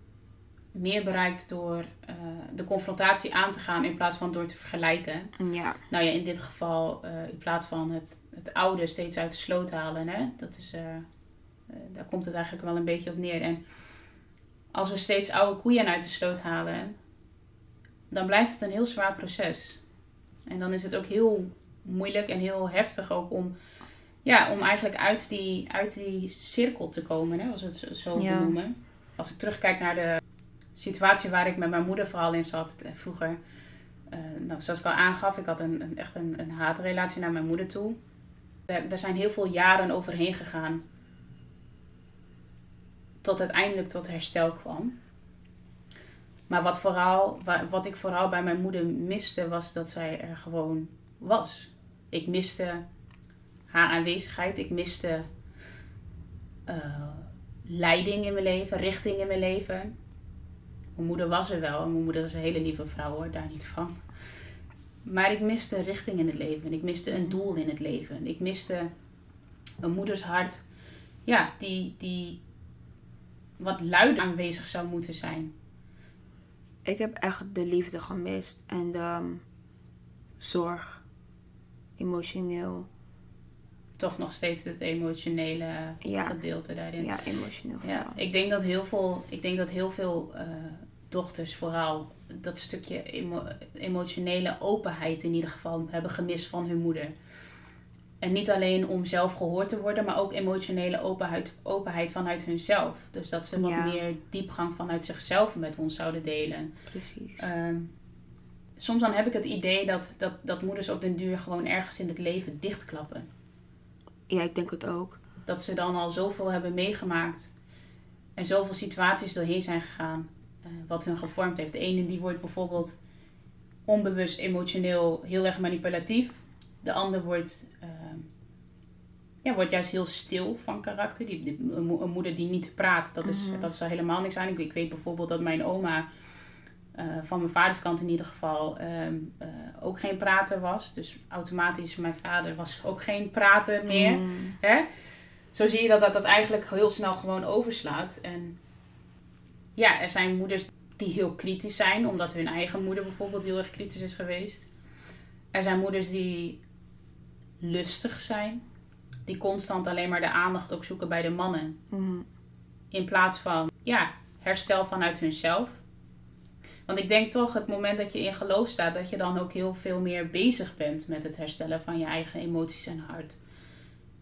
meer bereikt door eh, de confrontatie aan te gaan in plaats van door te vergelijken. Ja, Nou ja, in dit geval eh, in plaats van het, het oude steeds uit de sloot halen. Hè? Dat is, eh, daar komt het eigenlijk wel een beetje op neer. En als we steeds oude koeien uit de sloot halen, dan blijft het een heel zwaar proces. En dan is het ook heel moeilijk en heel heftig ook om, ja, om eigenlijk uit die, uit die cirkel te komen, hè? als we het zo- zo Ja. benoemen. Als ik terugkijk naar de situatie waar ik met mijn moeder vooral in zat eh, vroeger. Eh, nou, zoals ik al aangaf, ik had een, een, echt een, een haatrelatie naar mijn moeder toe. Daar, zijn heel veel jaren overheen gegaan. Tot uiteindelijk tot herstel kwam. Maar wat, vooral, wa- wat ik vooral bij mijn moeder miste, was dat zij er gewoon was. Ik miste haar aanwezigheid. Ik miste eh, leiding in mijn leven, richting in mijn leven. Mijn moeder was er wel. En mijn moeder is een hele lieve vrouw hoor, daar niet van. Maar ik miste richting in het leven. Ik miste een doel in het leven. Ik miste een moeders hart. Ja, die, die wat luider aanwezig zou moeten zijn. ik heb echt de liefde gemist en de ehm, zorg. Emotioneel. Toch nog steeds het emotionele Ja. gedeelte daarin. Ja, emotioneel Ja, ik denk dat heel veel, ik denk dat heel veel eh, dochters vooral dat stukje emo- emotionele openheid in ieder geval hebben gemist van hun moeder. En niet alleen om zelf gehoord te worden, maar ook emotionele openheid, openheid vanuit hunzelf. Dus dat ze wat Ja. meer diepgang vanuit zichzelf met ons zouden delen. Precies. Ehm, soms dan heb ik het idee dat, dat, dat moeders op den duur gewoon ergens in het leven dichtklappen. Ja, ik denk het ook. Dat ze dan al zoveel hebben meegemaakt en zoveel situaties doorheen zijn gegaan, eh, wat hun gevormd heeft. De ene die wordt bijvoorbeeld onbewust emotioneel heel erg manipulatief. De ander wordt, ehm, ja, wordt juist heel stil van karakter. Die, die- een, mo- een moeder die niet praat, dat is, Mhm. dat is helemaal niks aan. Ik, ik weet bijvoorbeeld dat mijn oma, eh, van mijn vaderskant in ieder geval, ehm, eh, ook geen prater was. Dus automatisch, mijn vader was ook geen prater meer. Mm. Hè? Zo zie je dat, dat dat eigenlijk heel snel gewoon overslaat. En ja, er zijn moeders die heel kritisch zijn, omdat hun eigen moeder bijvoorbeeld heel erg kritisch is geweest. Er zijn moeders die lustig zijn, die constant alleen maar de aandacht ook zoeken bij de mannen. Mm. In plaats van, ja, herstel vanuit hunzelf. Want ik denk toch, het moment dat je in geloof staat, dat je dan ook heel veel meer bezig bent met het herstellen van je eigen emoties en hart.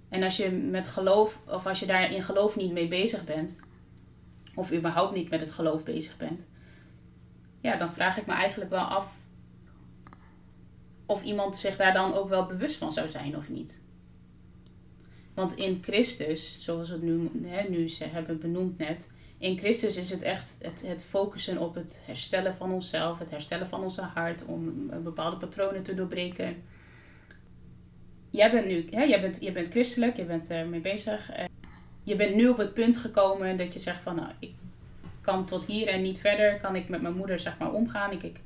En als je met geloof, of als je daar in geloof niet mee bezig bent, of überhaupt niet met het geloof bezig bent, ja, dan vraag ik me eigenlijk wel af of iemand zich daar dan ook wel bewust van zou zijn of niet. Want in Christus, zoals we het nu, hè, nu ze hebben benoemd net, in Christus is het echt het, het focussen op het herstellen van onszelf, het herstellen van onze hart, om eh, bepaalde patronen te doorbreken. Jij bent nu, hè, jij bent, je bent christelijk, je bent ermee bezig. Eh, Je bent nu op het punt gekomen dat je zegt van, nou, ik kan tot hier en niet verder, kan ik met mijn moeder zeg maar omgaan. Ik, ik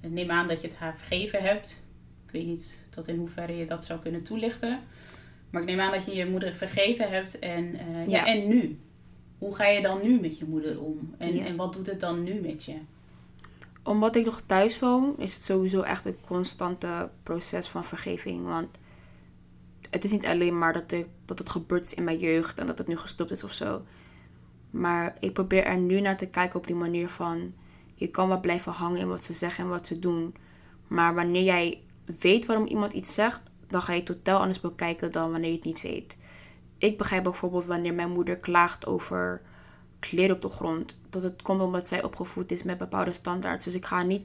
neem aan dat je het haar vergeven hebt. Ik weet niet tot in hoeverre je dat zou kunnen toelichten. Maar ik neem aan dat je je moeder vergeven hebt. En, eh. Ja. en nu? Hoe ga je dan nu met je moeder om? En, Ja. en wat doet het dan nu met je? Omdat ik nog thuis woon, is het sowieso echt een constante proces van vergeving. Want het is niet alleen maar dat, ik, dat het gebeurd is in mijn jeugd en dat het nu gestopt is of zo. Maar ik probeer er nu naar te kijken op die manier van... Je kan wel blijven hangen in wat ze zeggen en wat ze doen. Maar wanneer jij weet waarom iemand iets zegt... dan ga je het totaal anders bekijken dan wanneer je het niet weet. Ik begrijp bijvoorbeeld wanneer mijn moeder klaagt over kleren op de grond. Dat het komt omdat zij opgevoed is met bepaalde standaards. Dus ik ga niet,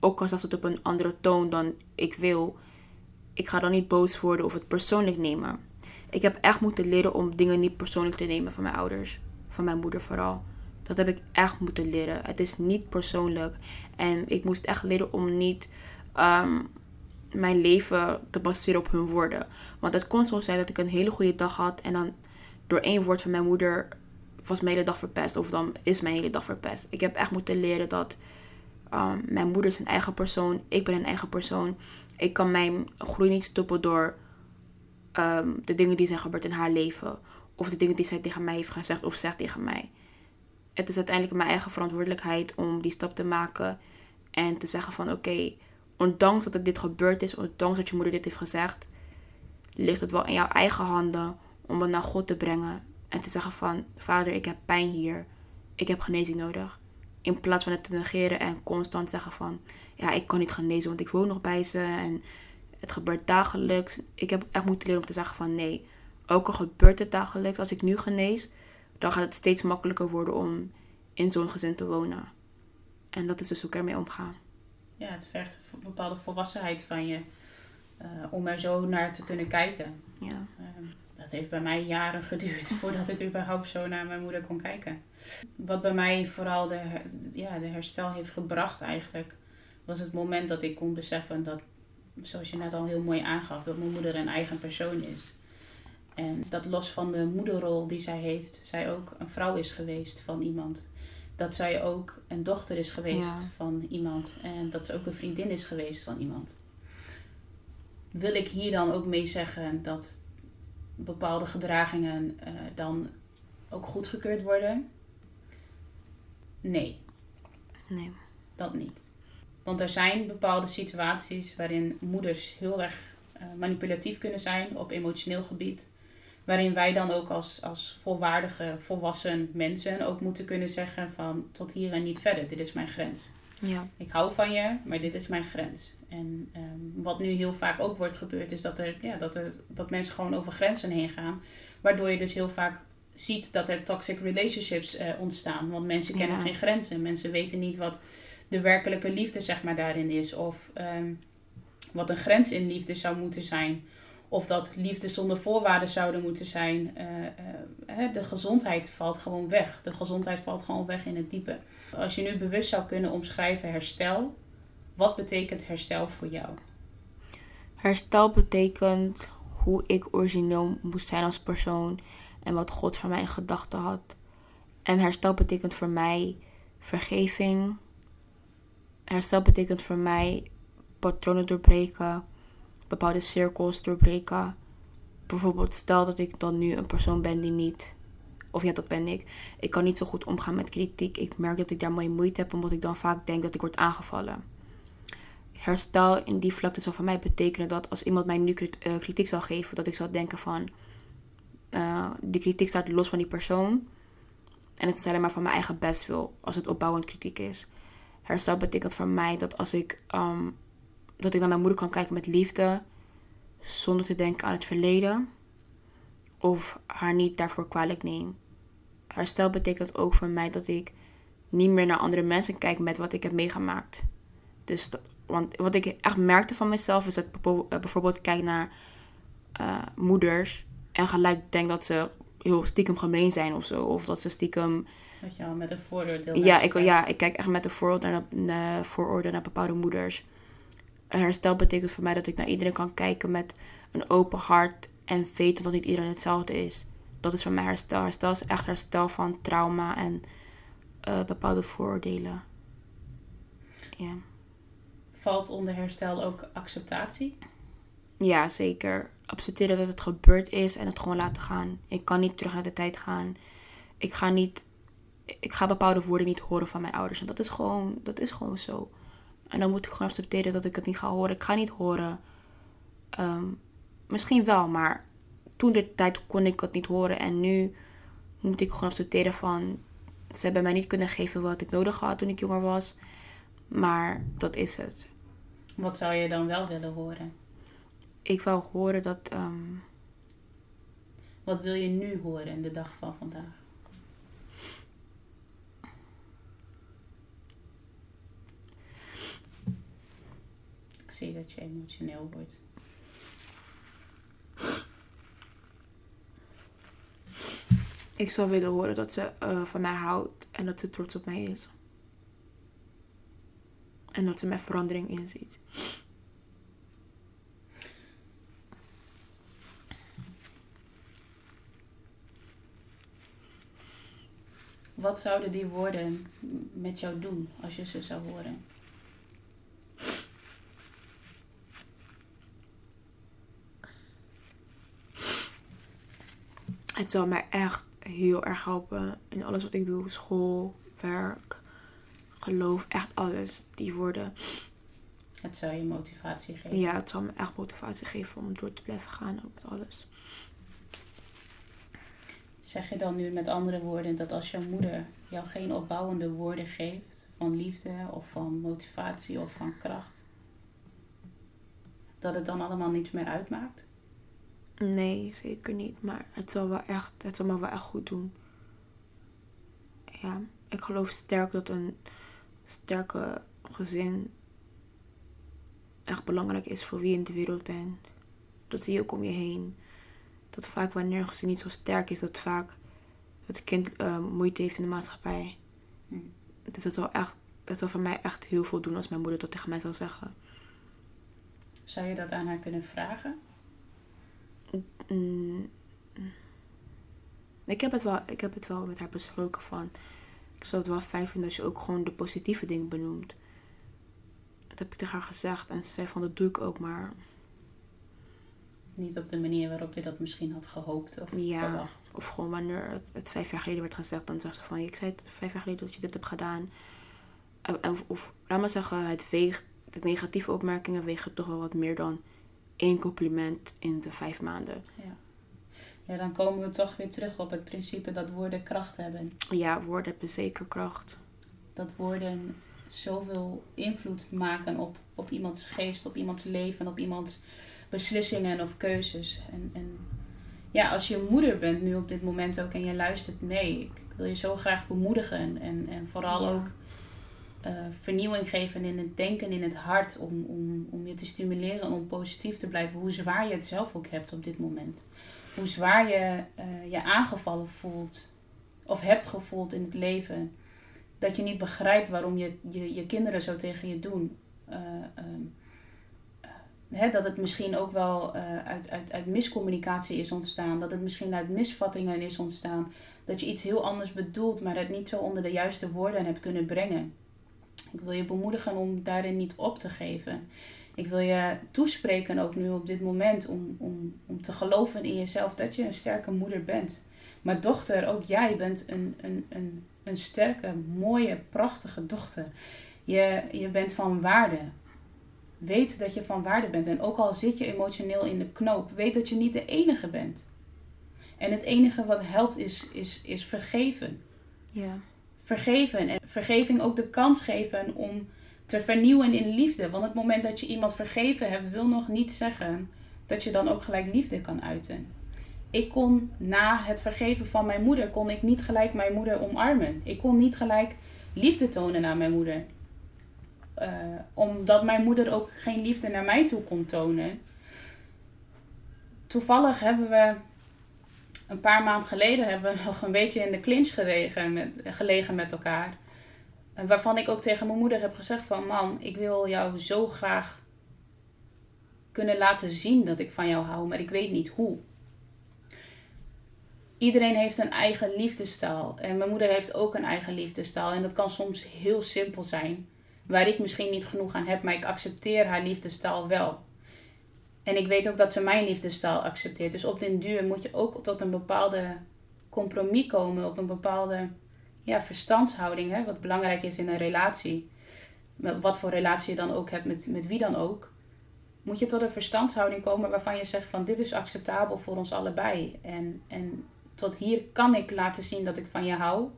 ook al staat het op een andere toon dan ik wil... Ik ga dan niet boos worden of het persoonlijk nemen. Ik heb echt moeten leren om dingen niet persoonlijk te nemen van mijn ouders. Van mijn moeder vooral. Dat heb ik echt moeten leren. Het is niet persoonlijk. En ik moest echt leren om niet ehm, mijn leven te baseren op hun woorden. Want het kon zo zijn dat ik een hele goede dag had. En dan door één woord van mijn moeder was mijn hele dag verpest. Of dan is mijn hele dag verpest. Ik heb echt moeten leren dat um, mijn moeder is een eigen persoon. Ik ben een eigen persoon. Ik kan mijn groei niet stoppen door um, de dingen die zijn gebeurd in haar leven. Of de dingen die zij tegen mij heeft gezegd of zegt tegen mij. Het is uiteindelijk mijn eigen verantwoordelijkheid om die stap te maken. En te zeggen van oké, ondanks dat het dit gebeurd is, ondanks dat je moeder dit heeft gezegd, ligt het wel in jouw eigen handen om het naar God te brengen. En te zeggen van vader, ik heb pijn hier. Ik heb genezing nodig. In plaats van het te negeren en constant zeggen van ja, ik kan niet genezen, want ik woon nog bij ze. En het gebeurt dagelijks. Ik heb echt moeten leren om te zeggen van nee, ook al gebeurt het dagelijks, als ik nu genees, dan gaat het steeds makkelijker worden om in zo'n gezin te wonen. En dat is dus hoe ik ermee omga. Ja, het vergt een bepaalde volwassenheid van je uh, om er zo naar te kunnen kijken. Ja. Uh, dat heeft bij mij jaren geduurd voordat ik überhaupt zo naar mijn moeder kon kijken. Wat bij mij vooral de, ja, de herstel heeft gebracht eigenlijk, was het moment dat ik kon beseffen dat, zoals je net al heel mooi aangaf, dat mijn moeder een eigen persoon is. En dat los van de moederrol die zij heeft, zij ook een vrouw is geweest van iemand. Dat zij ook een dochter is geweest Ja. van iemand. En dat ze ook een vriendin is geweest van iemand. Wil ik hier dan ook mee zeggen dat bepaalde gedragingen uh, dan ook goedgekeurd worden? Nee, Nee. dat niet. Want er zijn bepaalde situaties waarin moeders heel erg uh, manipulatief kunnen zijn op emotioneel gebied. Waarin wij dan ook als, als volwaardige, volwassen mensen ook moeten kunnen zeggen van tot hier en niet verder. Dit is mijn grens. Ja. Ik hou van je, maar dit is mijn grens. En ehm, wat nu heel vaak ook wordt gebeurd, is dat, er, ja, dat, er, dat mensen gewoon over grenzen heen gaan. Waardoor je dus heel vaak ziet dat er toxic relationships eh, ontstaan. Want mensen kennen Ja. geen grenzen. Mensen weten niet wat de werkelijke liefde zeg maar, daarin is. Of ehm, wat een grens in liefde zou moeten zijn. Of dat liefde zonder voorwaarden zouden moeten zijn. Eh, eh, de gezondheid valt gewoon weg. De gezondheid valt gewoon weg in het diepe. Als je nu bewust zou kunnen omschrijven herstel. Wat betekent herstel voor jou? Herstel betekent hoe ik origineel moest zijn als persoon en wat God voor mij in gedachten had. En herstel betekent voor mij vergeving. Herstel betekent voor mij patronen doorbreken, bepaalde cirkels doorbreken. Bijvoorbeeld, stel dat ik dan nu een persoon ben die niet, of ja, dat ben ik. Ik kan niet zo goed omgaan met kritiek. Ik merk dat ik daar mee moeite heb, omdat ik dan vaak denk dat ik word aangevallen herstel in die vlakte zou voor mij betekenen dat als iemand mij nu eh, kritiek zou geven, dat ik zou denken van eh, die kritiek staat los van die persoon en het is alleen maar van mijn eigen best wil als het opbouwend kritiek is. Herstel betekent voor mij dat als ik ehm, dat ik naar mijn moeder kan kijken met liefde zonder te denken aan het verleden of haar niet daarvoor kwalijk neem. Herstel betekent ook voor mij dat ik niet meer naar andere mensen kijk met wat ik heb meegemaakt. Dus dat, want wat ik echt merkte van mezelf is dat ik eh, bijvoorbeeld kijk naar eh, moeders en gelijk denk dat ze heel stiekem gemeen zijn of zo. Of dat ze stiekem. Dat je al met een vooroordeel. Ja, ik, kijkt. ja, ik kijk echt met een vooroordeel naar, naar, vooroordeel naar bepaalde moeders. Herstel betekent voor mij dat ik naar iedereen kan kijken met een open hart en weten dat niet iedereen hetzelfde is. Dat is voor mij herstel. Herstel is echt herstel van trauma en eh, bepaalde vooroordelen. Ja. Valt onder herstel ook acceptatie? Ja, zeker. Accepteren dat het gebeurd is en het gewoon laten gaan. Ik kan niet terug naar de tijd gaan. Ik ga niet. Ik ga bepaalde woorden niet horen van mijn ouders. En dat is gewoon, dat is gewoon zo. En dan moet ik gewoon accepteren dat ik het niet ga horen. Ik ga niet horen. ehm, misschien wel, maar toen de tijd kon ik het niet horen. En nu moet ik gewoon accepteren van. Ze hebben mij niet kunnen geven wat ik nodig had toen ik jonger was. Maar dat is het. Wat zou je dan wel willen horen? Ik wil horen dat. ehm, Wat wil je nu horen in de dag van vandaag? Zie dat je emotioneel wordt. Ik zou willen horen dat ze eh, van mij houdt en dat ze trots op mij is. En dat ze mijn verandering inziet. Wat zouden die woorden met jou doen als je ze zou horen? Het zal mij echt heel erg helpen in alles wat ik doe. School, werk, geloof, echt alles. Die woorden. Het zou je motivatie geven. Ja, het zal me echt motivatie geven om door te blijven gaan op alles. Zeg je dan nu met andere woorden dat als jouw moeder jou geen opbouwende woorden geeft van liefde of van motivatie of van kracht, dat het dan allemaal niets meer uitmaakt? Nee, zeker niet. Maar het zal, wel echt, het zal me wel echt goed doen. Ja, ik geloof sterk dat een sterke gezin echt belangrijk is voor wie je in de wereld bent. Dat zie je ook om je heen. Dat vaak wanneer een gezin niet zo sterk is, dat vaak het kind eh, moeite heeft in de maatschappij. Hm. Dus dat zal, echt, dat zal voor mij echt heel veel doen als mijn moeder dat tegen mij zou zeggen. Zou je dat aan haar kunnen vragen? Mm. Ik heb, het wel, ik heb het wel met haar besproken van. Ik zou het wel fijn vinden als je ook gewoon de positieve dingen benoemt. Dat heb ik tegen haar gezegd en ze zei van dat doe ik ook, maar Niet op de manier waarop je dat misschien had gehoopt of Ja. verwacht. Of gewoon wanneer het, het vijf jaar geleden werd gezegd, dan zegt ze van ik zei het vijf jaar geleden dat je dit hebt gedaan. En- Of, of laat maar zeggen, het weegt, de negatieve opmerkingen wegen toch wel wat meer dan één compliment in de vijf maanden. Ja. ja, dan komen we toch weer terug op het principe dat woorden kracht hebben. Ja, woorden hebben zeker kracht. Dat woorden zoveel invloed maken op, op iemands geest, op iemands leven, op iemands beslissingen of keuzes. En, en ja, als je moeder bent nu op dit moment ook en je luistert mee, ik wil je zo graag bemoedigen en, en vooral Ja. ook eh, vernieuwing geven in het denken, in het hart, om, om, om je te stimuleren en om positief te blijven, hoe zwaar je het zelf ook hebt op dit moment. Hoe zwaar je eh, je aangevallen voelt of hebt gevoeld in het leven. Dat je niet begrijpt waarom je, je, je kinderen zo tegen je doen. Eh, ehm, eh, dat het misschien ook wel uit, uit, uit miscommunicatie is ontstaan. Dat het misschien uit misvattingen is ontstaan. Dat je iets heel anders bedoelt, maar het niet zo onder de juiste woorden hebt kunnen brengen. Ik wil je bemoedigen om daarin niet op te geven. Ik wil je toespreken ook nu op dit moment om, om, om te geloven in jezelf dat je een sterke moeder bent. Maar dochter, ook jij bent een, een, een, een sterke, mooie, prachtige dochter. Je, je bent van waarde. Weet dat je van waarde bent. En ook al zit je emotioneel in de knoop, weet dat je niet de enige bent. En het enige wat helpt is, is, is vergeven. Ja. Vergeven. En vergeving ook de kans geven om te vernieuwen in liefde. Want het moment dat je iemand vergeven hebt, wil nog niet zeggen dat je dan ook gelijk liefde kan uiten. Ik kon na het vergeven van mijn moeder, kon ik niet gelijk mijn moeder omarmen. Ik kon niet gelijk liefde tonen aan mijn moeder. Eh, omdat mijn moeder ook geen liefde naar mij toe kon tonen. Toevallig hebben we een paar maanden geleden hebben we nog een beetje in de clinch gelegen met, gelegen met elkaar. Waarvan ik ook tegen mijn moeder heb gezegd van... Mam, ik wil jou zo graag kunnen laten zien dat ik van jou hou. Maar ik weet niet hoe. Iedereen heeft een eigen liefdestaal. En mijn moeder heeft ook een eigen liefdestaal. En dat kan soms heel simpel zijn. Waar ik misschien niet genoeg aan heb. Maar ik accepteer haar liefdestaal wel. En ik weet ook dat ze mijn liefdestaal accepteert. Dus op den duur moet je ook tot een bepaalde compromis komen. Op een bepaalde ja, verstandshouding. Hè, wat belangrijk is in een relatie. Met wat voor relatie je dan ook hebt met, met wie dan ook. Moet je tot een verstandshouding komen waarvan je zegt van dit is acceptabel voor ons allebei. En, en tot hier kan ik laten zien dat ik van je hou.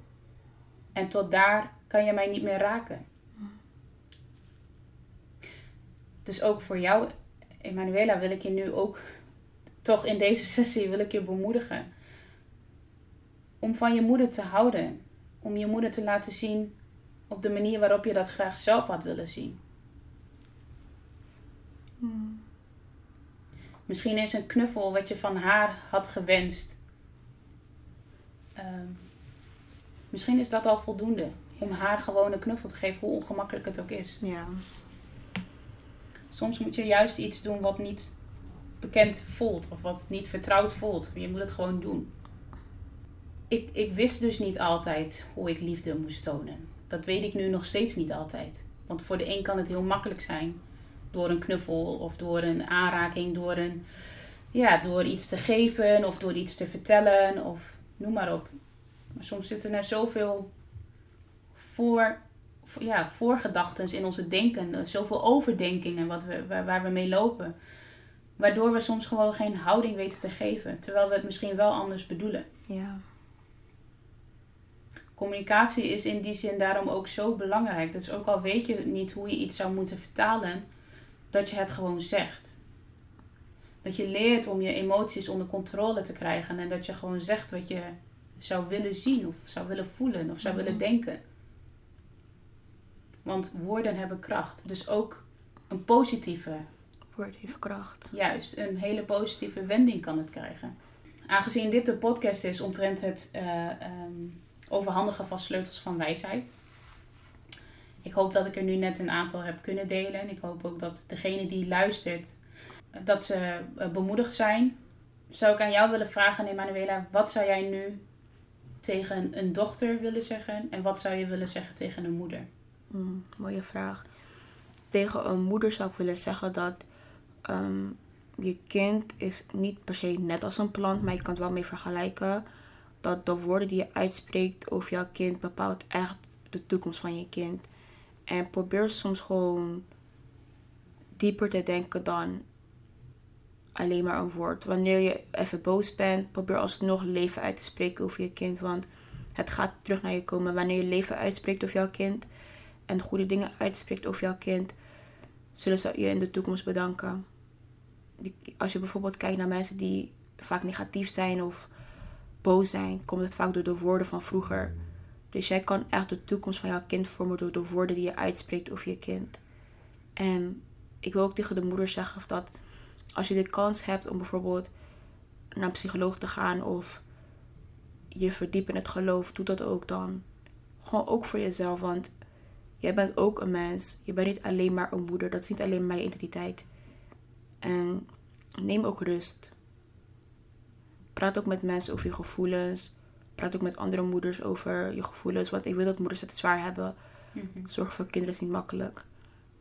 En tot daar kan je mij niet meer raken. Dus ook voor jou, Emanuela, wil ik je nu ook toch in deze sessie wil ik je bemoedigen. Om van je moeder te houden. Om je moeder te laten zien op de manier waarop je dat graag zelf had willen zien. Misschien is een knuffel wat je van haar had gewenst. Ehm, misschien is dat al voldoende. Om haar gewoon een knuffel te geven, hoe ongemakkelijk het ook is. Ja. Soms moet je juist iets doen wat niet bekend voelt. Of wat niet vertrouwd voelt. Je moet het gewoon doen. Ik, ik wist dus niet altijd hoe ik liefde moest tonen. Dat weet ik nu nog steeds niet altijd. Want voor de een kan het heel makkelijk zijn. Door een knuffel of door een aanraking, door, een, ja, door iets te geven of door iets te vertellen of noem maar op. Maar soms zitten er zoveel voor, voor- ja, voorgedachten in onze denken. Zoveel overdenkingen wat we, waar, waar we mee lopen. Waardoor we soms gewoon geen houding weten te geven. Terwijl we het misschien wel anders bedoelen. Ja. Communicatie is in die zin daarom ook zo belangrijk. Dus ook al weet je niet hoe je iets zou moeten vertalen, dat je het gewoon zegt. Dat je leert om je emoties onder controle te krijgen en dat je gewoon zegt wat je zou willen zien of zou willen voelen of zou Mhm. willen denken. Want woorden hebben kracht. Dus ook een positieve Woord heeft kracht. Juist, een hele positieve wending kan het krijgen. Aangezien dit de podcast is omtrent het eh, ehm, overhandigen van sleutels van wijsheid. Ik hoop dat ik er nu net een aantal heb kunnen delen. En ik hoop ook dat degene die luistert, eh, dat ze eh, bemoedigd zijn. Zou ik aan jou willen vragen, Emanuela, wat zou jij nu tegen een dochter willen zeggen? En wat zou je willen zeggen tegen een moeder? Mm, mooie vraag. Tegen een moeder zou ik willen zeggen dat ehm, je kind is niet per se net als een plant, maar je kan het wel mee vergelijken. Dat de woorden die je uitspreekt over jouw kind bepaalt echt de toekomst van je kind. En probeer soms gewoon dieper te denken dan alleen maar een woord. Wanneer je even boos bent, probeer alsnog leven uit te spreken over je kind. Want het gaat terug naar je komen. Wanneer je leven uitspreekt over jouw kind, en goede dingen uitspreekt over jouw kind, zullen ze je in de toekomst bedanken. Als je bijvoorbeeld kijkt naar mensen die vaak negatief zijn of boos zijn, komt het vaak door de woorden van vroeger. Dus jij kan echt de toekomst van jouw kind vormen door de woorden die je uitspreekt over je kind. En ik wil ook tegen de moeder zeggen dat als je de kans hebt om bijvoorbeeld naar een psycholoog te gaan of je verdiepen in het geloof, doe dat ook dan. Gewoon ook voor jezelf, want jij bent ook een mens. Je bent niet alleen maar een moeder, dat is niet alleen je identiteit. En neem ook rust. Praat ook met mensen over je gevoelens. Praat ook met andere moeders over je gevoelens. Want ik weet dat moeders het zwaar hebben. Mm Zorg voor kinderen is niet makkelijk.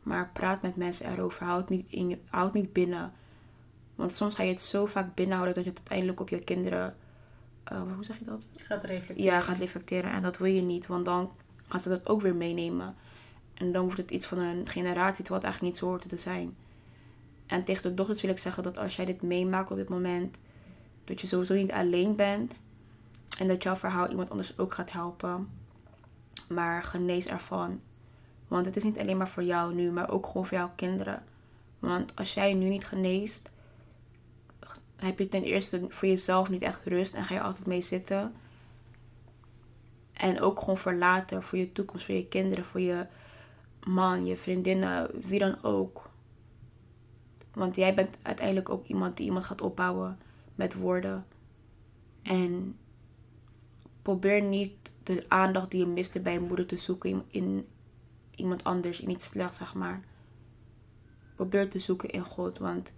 Maar praat met mensen erover. Houd niet, in, houd niet binnen. Want soms ga je het zo vaak binnenhouden dat je het uiteindelijk op je kinderen. Uh, hoe zeg je dat? Gaat reflecteren. Ja, gaat reflecteren. En dat wil je niet, want dan gaan ze dat ook weer meenemen. En dan wordt het iets van een generatie, het eigenlijk niet zo hoort te zijn. En tegen de dochters wil ik zeggen dat als jij dit meemaakt op dit moment, dat je sowieso niet alleen bent. En dat jouw verhaal iemand anders ook gaat helpen. Maar genees ervan. Want het is niet alleen maar voor jou nu, maar ook gewoon voor jouw kinderen. Want als jij nu niet geneest, heb je ten eerste voor jezelf niet echt rust en ga je altijd mee zitten. En ook gewoon voor later, voor je toekomst, voor je kinderen, voor je man, je vriendinnen, wie dan ook. Want jij bent uiteindelijk ook iemand die iemand gaat opbouwen met woorden. En probeer niet de aandacht die je miste bij je moeder te zoeken in iemand anders, in iets slechts, zeg maar. Probeer te zoeken in God, want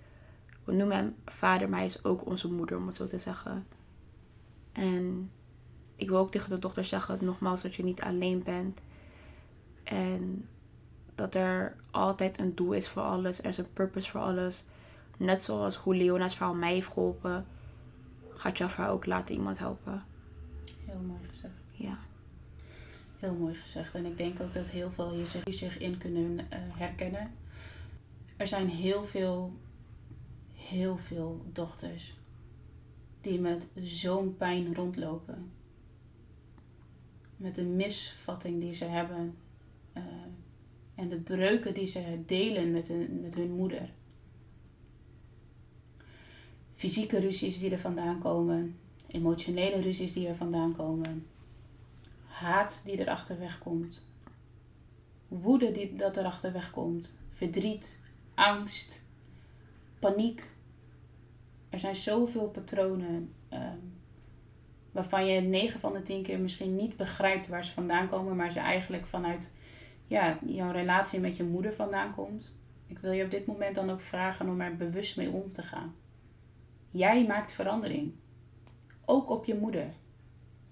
we noemen hem vader, maar hij is ook onze moeder, om het zo te zeggen. En ik wil ook tegen de dochter zeggen, nogmaals, dat je niet alleen bent. En dat er altijd een doel is voor alles. Er is een purpose voor alles. Net zoals hoe Leona's vrouw mij heeft geholpen, gaat jouw vrouw ook laten iemand helpen. Heel mooi gezegd. Ja. Heel mooi gezegd. En ik denk ook dat heel veel hier zich, zich in kunnen uh, herkennen. Er zijn heel veel, heel veel dochters die met zo'n pijn rondlopen. Met de misvatting die ze hebben. Uh, en de breuken die ze delen met hun, met hun moeder. Fysieke ruzies die er vandaan komen, emotionele ruzies die er vandaan komen, haat die er achterweg komt, woede die dat er achterweg komt, verdriet, angst, paniek. Er zijn zoveel patronen um, waarvan je 9 van de 10 keer misschien niet begrijpt waar ze vandaan komen, maar ze eigenlijk vanuit ja, jouw relatie met je moeder vandaan komt. Ik wil je op dit moment dan ook vragen om er bewust mee om te gaan. Jij maakt verandering. Ook op je moeder.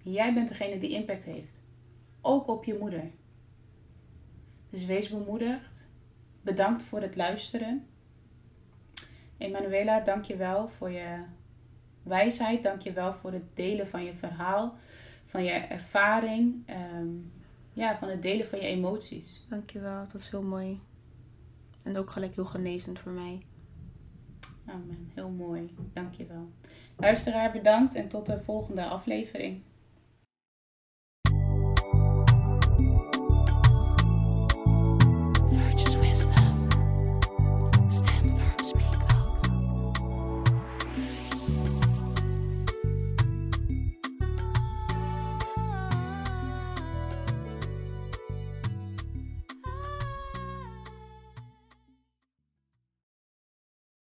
Jij bent degene die impact heeft. Ook op je moeder. Dus wees bemoedigd. Bedankt voor het luisteren. Emanuela, dank je wel voor je wijsheid. Dank je wel voor het delen van je verhaal, van je ervaring. Ehm, ja, van het delen van je emoties. Dankjewel, dat was heel mooi. En ook gelijk heel genezend voor mij. Amen, heel mooi. Dankjewel. Luisteraar, bedankt en tot de volgende aflevering.